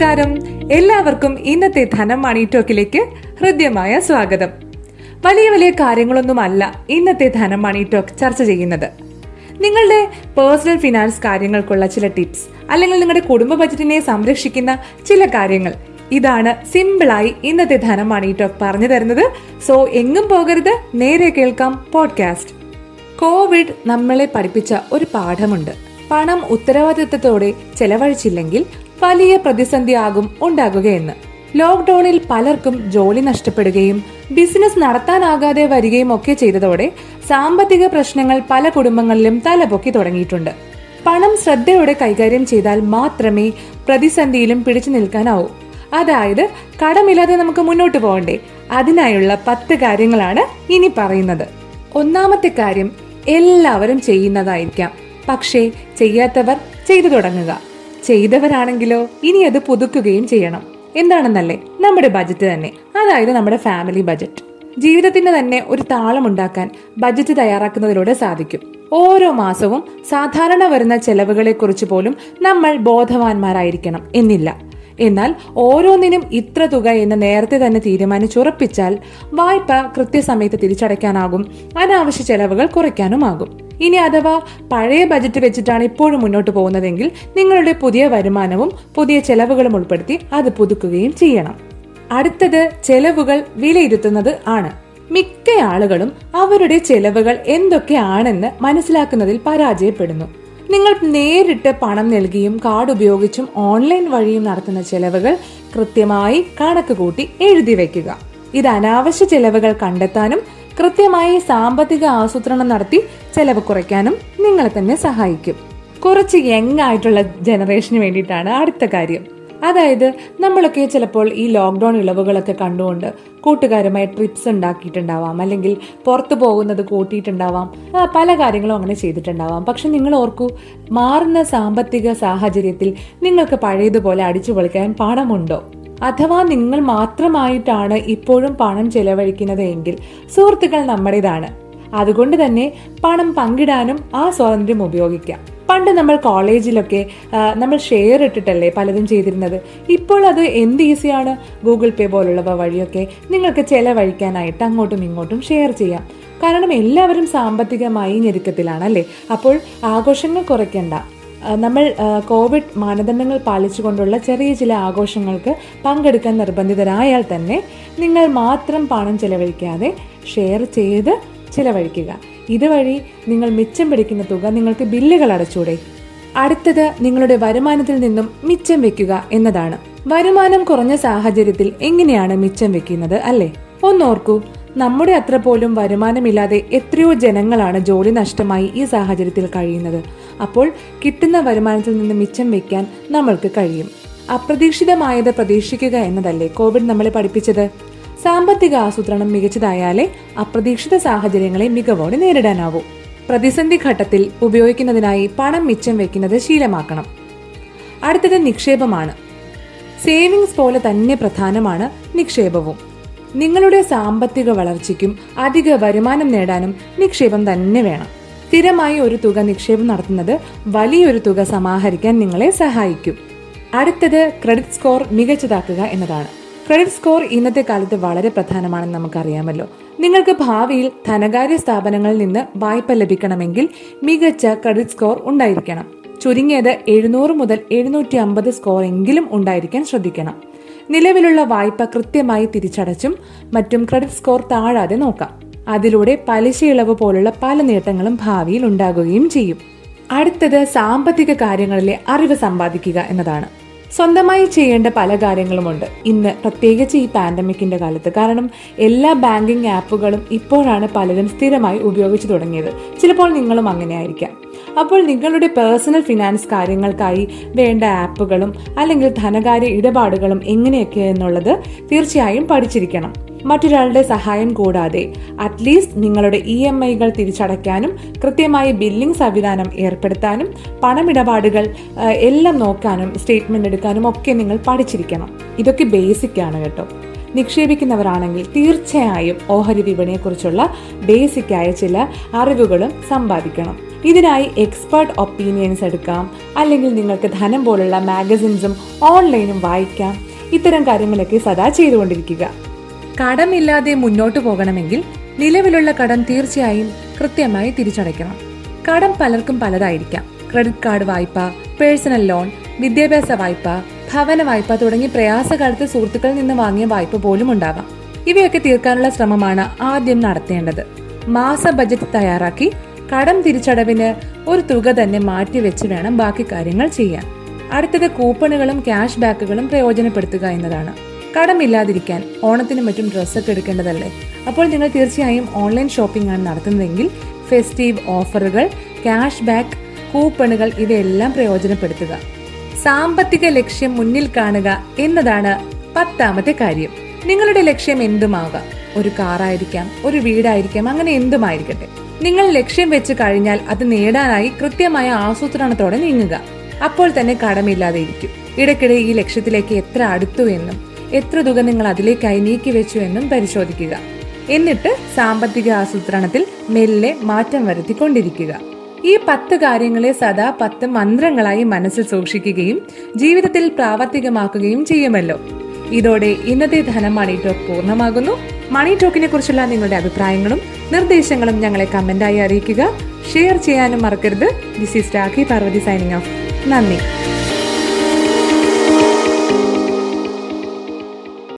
നമസ്കാരം. എല്ലാവർക്കും ഇന്നത്തെ ധനം മണി ടോക്കിലേക്ക് ഹൃദ്യമായ സ്വാഗതം. വലിയ വലിയ കാര്യങ്ങളൊന്നുമല്ല ഇന്നത്തെ ധനം മണി ടോക്ക് ചർച്ച ചെയ്യുന്നത്. നിങ്ങളുടെ പേഴ്സണൽ ഫിനാൻസ് കാര്യങ്ങൾക്കുള്ള ചില ടിപ്സ് അല്ലെങ്കിൽ നിങ്ങളുടെ കുടുംബ ബജറ്റിനെ സംരക്ഷിക്കുന്ന ചില കാര്യങ്ങൾ. ഇതാണ് സിമ്പിളായി ഇന്നത്തെ ധനം മണി ടോക്ക് പറഞ്ഞു തരുന്നത്. സോ എങ്ങും പോകരുത്. നേരെ കേൾക്കാം പോഡ്കാസ്റ്റ്. കോവിഡ് നമ്മളെ പഠിപ്പിച്ച ഒരു പാഠമുണ്ട്. പണം ഉത്തരവാദിത്തത്തോടെ ചെലവഴിച്ചില്ലെങ്കിൽ വലിയ പ്രതിസന്ധിയാകും ഉണ്ടാകുകയെന്ന്. ലോക്ക്ഡൌണിൽ പലർക്കും ജോലി നഷ്ടപ്പെടുകയും ബിസിനസ് നടത്താനാകാതെ വരികയും ഒക്കെ ചെയ്തതോടെ സാമ്പത്തിക പ്രശ്നങ്ങൾ പല കുടുംബങ്ങളിലും തലപൊക്കി തുടങ്ങിയിട്ടുണ്ട്. പണം ശ്രദ്ധയോടെ കൈകാര്യം ചെയ്താൽ മാത്രമേ പ്രതിസന്ധിയിലും പിടിച്ചു നിൽക്കാനാവൂ. അതായത് കടമില്ലാതെ നമുക്ക് മുന്നോട്ട് പോകണ്ടേ? അതിനായുള്ള പത്ത് കാര്യങ്ങളാണ് ഇനി പറയുന്നത്. ഒന്നാമത്തെ കാര്യം എല്ലാവരും ചെയ്യുന്നതായിരിക്കാം. പക്ഷേ ചെയ്യാത്തവർ ചെയ്തു തുടങ്ങുക. ചെയ്തവരാണെങ്കിലോ ഇനി അത് പുതുക്കുകയും ചെയ്യണം. എന്താണെന്നല്ലേ? നമ്മുടെ ബജറ്റ് തന്നെ. അതായത് നമ്മുടെ ഫാമിലി ബജറ്റ് ജീവിതത്തിന് തന്നെ ഒരു താളം ഉണ്ടാക്കാൻ ബജറ്റ് തയ്യാറാക്കുന്നതിലൂടെ സാധിക്കും. ഓരോ മാസവും സാധാരണ വരുന്ന ചെലവുകളെ കുറിച്ച് പോലും നമ്മൾ ബോധവാന്മാരായിരിക്കണം എന്നില്ല. എന്നാൽ ഓരോന്നിനും ഇത്ര തുക എന്ന് നേരത്തെ തന്നെ തീരുമാനിച്ചുറപ്പിച്ചാൽ വായ്പ കൃത്യസമയത്ത് തിരിച്ചടയ്ക്കാനാകും അനാവശ്യ ചെലവുകൾ കുറയ്ക്കാനുമാകും. ഇനി അഥവാ പഴയ ബജറ്റ് വെച്ചിട്ടാണ് ഇപ്പോഴും മുന്നോട്ട് പോകുന്നതെങ്കിൽ നിങ്ങളുടെ പുതിയ വരുമാനവും പുതിയ ചെലവുകളും ഉൾപ്പെടുത്തി അത് പുതുക്കുകയും ചെയ്യണം. അടുത്തത് ചെലവുകൾ വിലയിരുത്തുന്നത് ആണ്. മിക്ക ആളുകളും അവരുടെ ചെലവുകൾ എന്തൊക്കെയാണെന്ന് മനസ്സിലാക്കുന്നതിൽ പരാജയപ്പെടുന്നു. നിങ്ങൾ നേരിട്ട് പണം നൽകിയും കാർഡ് ഉപയോഗിച്ചും ഓൺലൈൻ വഴിയും നടത്തുന്ന ചെലവുകൾ കൃത്യമായി കണക്ക് കൂട്ടി എഴുതി വയ്ക്കുക ഇത് അനാവശ്യ ചെലവുകൾ കണ്ടെത്താനും കൃത്യമായി സാമ്പത്തിക ആസൂത്രണം നടത്തി ചെലവ് കുറയ്ക്കാനും നിങ്ങളെ തന്നെ സഹായിക്കും. കുറച്ച് യങ് ആയിട്ടുള്ള ജനറേഷന് വേണ്ടിയിട്ടാണ് അടുത്ത കാര്യം. അതായത് നമ്മളൊക്കെ ചിലപ്പോൾ ഈ ലോക്ക്ഡൌൺ ഇളവുകളൊക്കെ കണ്ടുകൊണ്ട് കൂട്ടുകാരുമായി ട്രിപ്സ് ഉണ്ടാക്കിയിട്ടുണ്ടാവാം അല്ലെങ്കിൽ പുറത്തു പോകുന്നത് കൂട്ടിയിട്ടുണ്ടാവാം പല കാര്യങ്ങളും അങ്ങനെ ചെയ്തിട്ടുണ്ടാവാം. പക്ഷെ നിങ്ങൾ ഓർക്കൂ മാറുന്ന സാമ്പത്തിക സാഹചര്യത്തിൽ നിങ്ങൾക്ക് പഴയതുപോലെ അടിച്ചു പൊളിക്കാൻ പണമുണ്ടോ അഥവാ നിങ്ങൾ മാത്രമായിട്ടാണ് ഇപ്പോഴും പണം ചെലവഴിക്കുന്നത് എങ്കിൽ സുഹൃത്തുക്കൾ നമ്മുടേതാണ്. അതുകൊണ്ട് തന്നെ പണം പങ്കിടാനും ആ സ്വാതന്ത്ര്യം ഉപയോഗിക്കാം. പണ്ട് നമ്മൾ കോളേജിലൊക്കെ നമ്മൾ ഷെയർ ഇട്ടിട്ടല്ലേ പലതും ചെയ്തിരുന്നത്. ഇപ്പോൾ അത് എന്ത് ഈസിയാണ്? ഗൂഗിൾ പേ പോലുള്ളവ വഴിയൊക്കെ നിങ്ങൾക്ക് ചെലവഴിക്കാനായിട്ട് അങ്ങോട്ടും ഇങ്ങോട്ടും ഷെയർ ചെയ്യാം. കാരണം എല്ലാവരും സാമ്പത്തികമായി ഞെരുക്കത്തിലാണ് അല്ലേ അപ്പോൾ ആഘോഷങ്ങൾ കുറയ്ക്കണ്ട. നമ്മൾ കോവിഡ് മാനദണ്ഡങ്ങൾ പാലിച്ചുകൊണ്ടുള്ള ചെറിയ ചില ആഘോഷങ്ങൾക്ക് പങ്കെടുക്കാൻ നിർബന്ധിതരായാൽ തന്നെ നിങ്ങൾ മാത്രം പണം ചിലവഴിക്കാതെ ഷെയർ ചെയ്ത് ചിലവഴിക്കുക. ഇതുവഴി നിങ്ങൾ മിച്ചം പിടിക്കുന്ന തുക നിങ്ങൾക്ക് ബില്ലുകൾ അടച്ചൂടെ. അടുത്തത് നിങ്ങളുടെ വരുമാനത്തിൽ നിന്നും മിച്ചം വെക്കുക എന്നതാണ്. വരുമാനം കുറഞ്ഞ സാഹചര്യത്തിൽ എങ്ങനെയാണ് മിച്ചം വെക്കുന്നത് അല്ലേ? ഒന്നോർക്കൂ. നമ്മുടെ അത്ര പോലും വരുമാനമില്ലാതെ എത്രയോ ജനങ്ങളാണ് ജോലി നഷ്ടമായി ഈ സാഹചര്യത്തിൽ കഴിയുന്നത്. അപ്പോൾ കിട്ടുന്ന വരുമാനത്തിൽ നിന്ന് മിച്ചം വെക്കാൻ നമ്മൾക്ക് കഴിയും. അപ്രതീക്ഷിതമായത് പ്രതീക്ഷിക്കുക എന്നതല്ലേ കോവിഡ് നമ്മളെ പഠിപ്പിച്ചത്? സാമ്പത്തിക ആസൂത്രണം മികച്ചതായാലേ അപ്രതീക്ഷിത സാഹചര്യങ്ങളെ മികവോടെ നേരിടാനാവൂ. പ്രതിസന്ധി ഘട്ടത്തിൽ ഉപയോഗിക്കുന്നതിനായി പണം മിച്ചം വെക്കുന്നത് ശീലമാക്കണം. അടുത്തത് നിക്ഷേപമാണ്. സേവിങ്സ് പോലെ തന്നെ പ്രധാനമാണ് നിക്ഷേപവും. നിങ്ങളുടെ സാമ്പത്തിക വളർച്ചയ്ക്കും അധിക വരുമാനം നേടാനും നിക്ഷേപം തന്നെ വേണം. സ്ഥിരമായി ഒരു തുക നിക്ഷേപം നടത്തുന്നത് വലിയൊരു തുക സമാഹരിക്കാൻ നിങ്ങളെ സഹായിക്കും. അടുത്തത് ക്രെഡിറ്റ് സ്കോർ മികച്ചതാക്കുക എന്നതാണ്. ക്രെഡിറ്റ് സ്കോർ ഇന്നത്തെ കാലത്ത് വളരെ പ്രധാനമാണെന്ന് നമുക്കറിയാമല്ലോ. നിങ്ങൾക്ക് ഭാവിയിൽ ധനകാര്യ സ്ഥാപനങ്ങളിൽ നിന്ന് വായ്പ ലഭിക്കണമെങ്കിൽ മികച്ച ക്രെഡിറ്റ് സ്കോർ ഉണ്ടായിരിക്കണം. ചുരുങ്ങിയത് എഴുന്നൂറ് മുതൽ എഴുന്നൂറ്റി അമ്പത് സ്കോർ എങ്കിലും ഉണ്ടായിരിക്കാൻ ശ്രദ്ധിക്കണം. നിലവിലുള്ള വായ്പ കൃത്യമായി തിരിച്ചടച്ചും മറ്റും ക്രെഡിറ്റ് സ്കോർ താഴാതെ നോക്കാം. അതിലൂടെ പലിശ ഇളവ് പോലുള്ള പല നേട്ടങ്ങളും ഭാവിയിൽ ഉണ്ടാകുകയും ചെയ്യും. അടുത്തത് സാമ്പത്തിക കാര്യങ്ങളിലെ അറിവ് സമ്പാദിക്കുക എന്നതാണ്. സ്വന്തമായി ചെയ്യേണ്ട പല കാര്യങ്ങളുമുണ്ട്. ഇന്ന് പ്രത്യേകിച്ച് ഈ പാൻഡമിക്കിന്റെ കാലത്ത്. കാരണം എല്ലാ ബാങ്കിംഗ് ആപ്പുകളും ഇപ്പോഴാണ് പലരും സ്ഥിരമായി ഉപയോഗിച്ചു തുടങ്ങിയത്. ചിലപ്പോൾ നിങ്ങളും അങ്ങനെ ആയിരിക്കാം അപ്പോൾ നിങ്ങളുടെ പേഴ്സണൽ ഫിനാൻസ് കാര്യങ്ങൾക്കായി വേണ്ട ആപ്പുകളും അല്ലെങ്കിൽ ധനകാര്യ ഇടപാടുകളും എങ്ങനെയൊക്കെ എന്നുള്ളത് തീർച്ചയായും പഠിച്ചിരിക്കണം. മറ്റൊരാളുടെ സഹായം കൂടാതെ അറ്റ്ലീസ്റ്റ് നിങ്ങളുടെ ഇ എം ഐകൾ തിരിച്ചടയ്ക്കാനും കൃത്യമായി ബില്ലിംഗ് സംവിധാനം ഏർപ്പെടുത്താനും പണമിടപാടുകൾ എല്ലാം നോക്കാനും സ്റ്റേറ്റ്മെന്റ് എടുക്കാനും ഒക്കെ നിങ്ങൾ പഠിച്ചിരിക്കണം. ഇതൊക്കെ ബേസിക് ആണ് കേട്ടോ. നിക്ഷേപിക്കുന്നവരാണെങ്കിൽ തീർച്ചയായും ഓഹരി വിപണിയെക്കുറിച്ചുള്ള ബേസിക്കായ ചില അറിവുകളും സമ്പാദിക്കണം. ഇതിനായി എക്സ്പേർട്ട് ഒപ്പീനിയൻസ് എടുക്കാം. അല്ലെങ്കിൽ നിങ്ങൾക്ക് ധനം പോലുള്ള മാഗസിൻസും ഓൺലൈനും വായിക്കാം. ഇത്തരം കാര്യങ്ങളൊക്കെ സദാ ചെയ്തുകൊണ്ടിരിക്കുക. കടമില്ലാതെ മുന്നോട്ടു പോകണമെങ്കിൽ നിലവിലുള്ള കടം തീർച്ചയായും കൃത്യമായി തിരിച്ചടയ്ക്കണം. കടം പലർക്കും പലതായിരിക്കാം. ക്രെഡിറ്റ് കാർഡ് വായ്പ പേഴ്സണൽ ലോൺ വിദ്യാഭ്യാസ വായ്പ ഭവന വായ്പ തുടങ്ങി പ്രയാസകാലത്ത് സുഹൃത്തുക്കളിൽ നിന്ന് വാങ്ങിയ വായ്പ പോലും ഉണ്ടാവാം. ഇവയൊക്കെ തീർക്കാനുള്ള ശ്രമമാണ് ആദ്യം നടത്തേണ്ടത്. മാസ ബജറ്റ് തയ്യാറാക്കി കടം തിരിച്ചടവിന് ഒരു തുക തന്നെ മാറ്റിവെച്ച് വേണം ബാക്കി കാര്യങ്ങൾ ചെയ്യാൻ. അടുത്തത് കൂപ്പണുകളും ക്യാഷ് ബാക്കുകളും പ്രയോജനപ്പെടുത്തുക എന്നതാണ്. കടമില്ലാതിരിക്കാൻ ഓണത്തിനും മറ്റും ഡ്രസ്സൊക്കെ എടുക്കേണ്ടതല്ലേ? അപ്പോൾ നിങ്ങൾ തീർച്ചയായും ഓൺലൈൻ ഷോപ്പിംഗ് ആണ് നടത്തുന്നതെങ്കിൽ ഫെസ്റ്റീവ് ഓഫറുകൾ ക്യാഷ് ബാക്ക് കൂപ്പണുകൾ ഇവയെല്ലാം പ്രയോജനപ്പെടുത്തുക. സാമ്പത്തിക ലക്ഷ്യം മുന്നിൽ കാണുക എന്നതാണ് പത്താമത്തെ കാര്യം. നിങ്ങളുടെ ലക്ഷ്യം എന്തുമാകാം? ഒരു കാറായിരിക്കാം ഒരു വീടായിരിക്കാം അങ്ങനെ എന്തുമായിരിക്കട്ടെ? നിങ്ങൾ ലക്ഷ്യം വെച്ച് കഴിഞ്ഞാൽ അത് നേടാനായി കൃത്യമായ ആസൂത്രണത്തോടെ നീങ്ങുക. അപ്പോൾ തന്നെ കടമില്ലാതെ ഇരിക്കും ഇടയ്ക്കിടെ ഈ ലക്ഷ്യത്തിലേക്ക് എത്ര അടുത്തു എന്നും എത്ര തുക നിങ്ങൾ അതിലേക്കായി നീക്കി വെച്ചു എന്നും പരിശോധിക്കുക. എന്നിട്ട് സാമ്പത്തിക ആസൂത്രണത്തിൽ മെല്ലെ മാറ്റം വരുത്തിക്കൊണ്ടിരിക്കുക. ഈ പത്ത് കാര്യങ്ങളെ സദാ പത്ത് മന്ത്രങ്ങളായി മനസ്സിൽ സൂക്ഷിക്കുകയും ജീവിതത്തിൽ പ്രാവർത്തികമാക്കുകയും ചെയ്യുമല്ലോ. ഇതോടെ ഇന്നത്തെ ധനം മണി ടോക്ക് പൂർണമാകുന്നു. മണി ടോക്കിനെ കുറിച്ചുള്ള നിങ്ങളുടെ അഭിപ്രായങ്ങളും നിർദ്ദേശങ്ങളും ഞങ്ങളെ കമന്റായി അറിയിക്കുക. ഷെയർ ചെയ്യാനും മറക്കരുത്. This is Rakhi Parvathi signing off നന്ദി.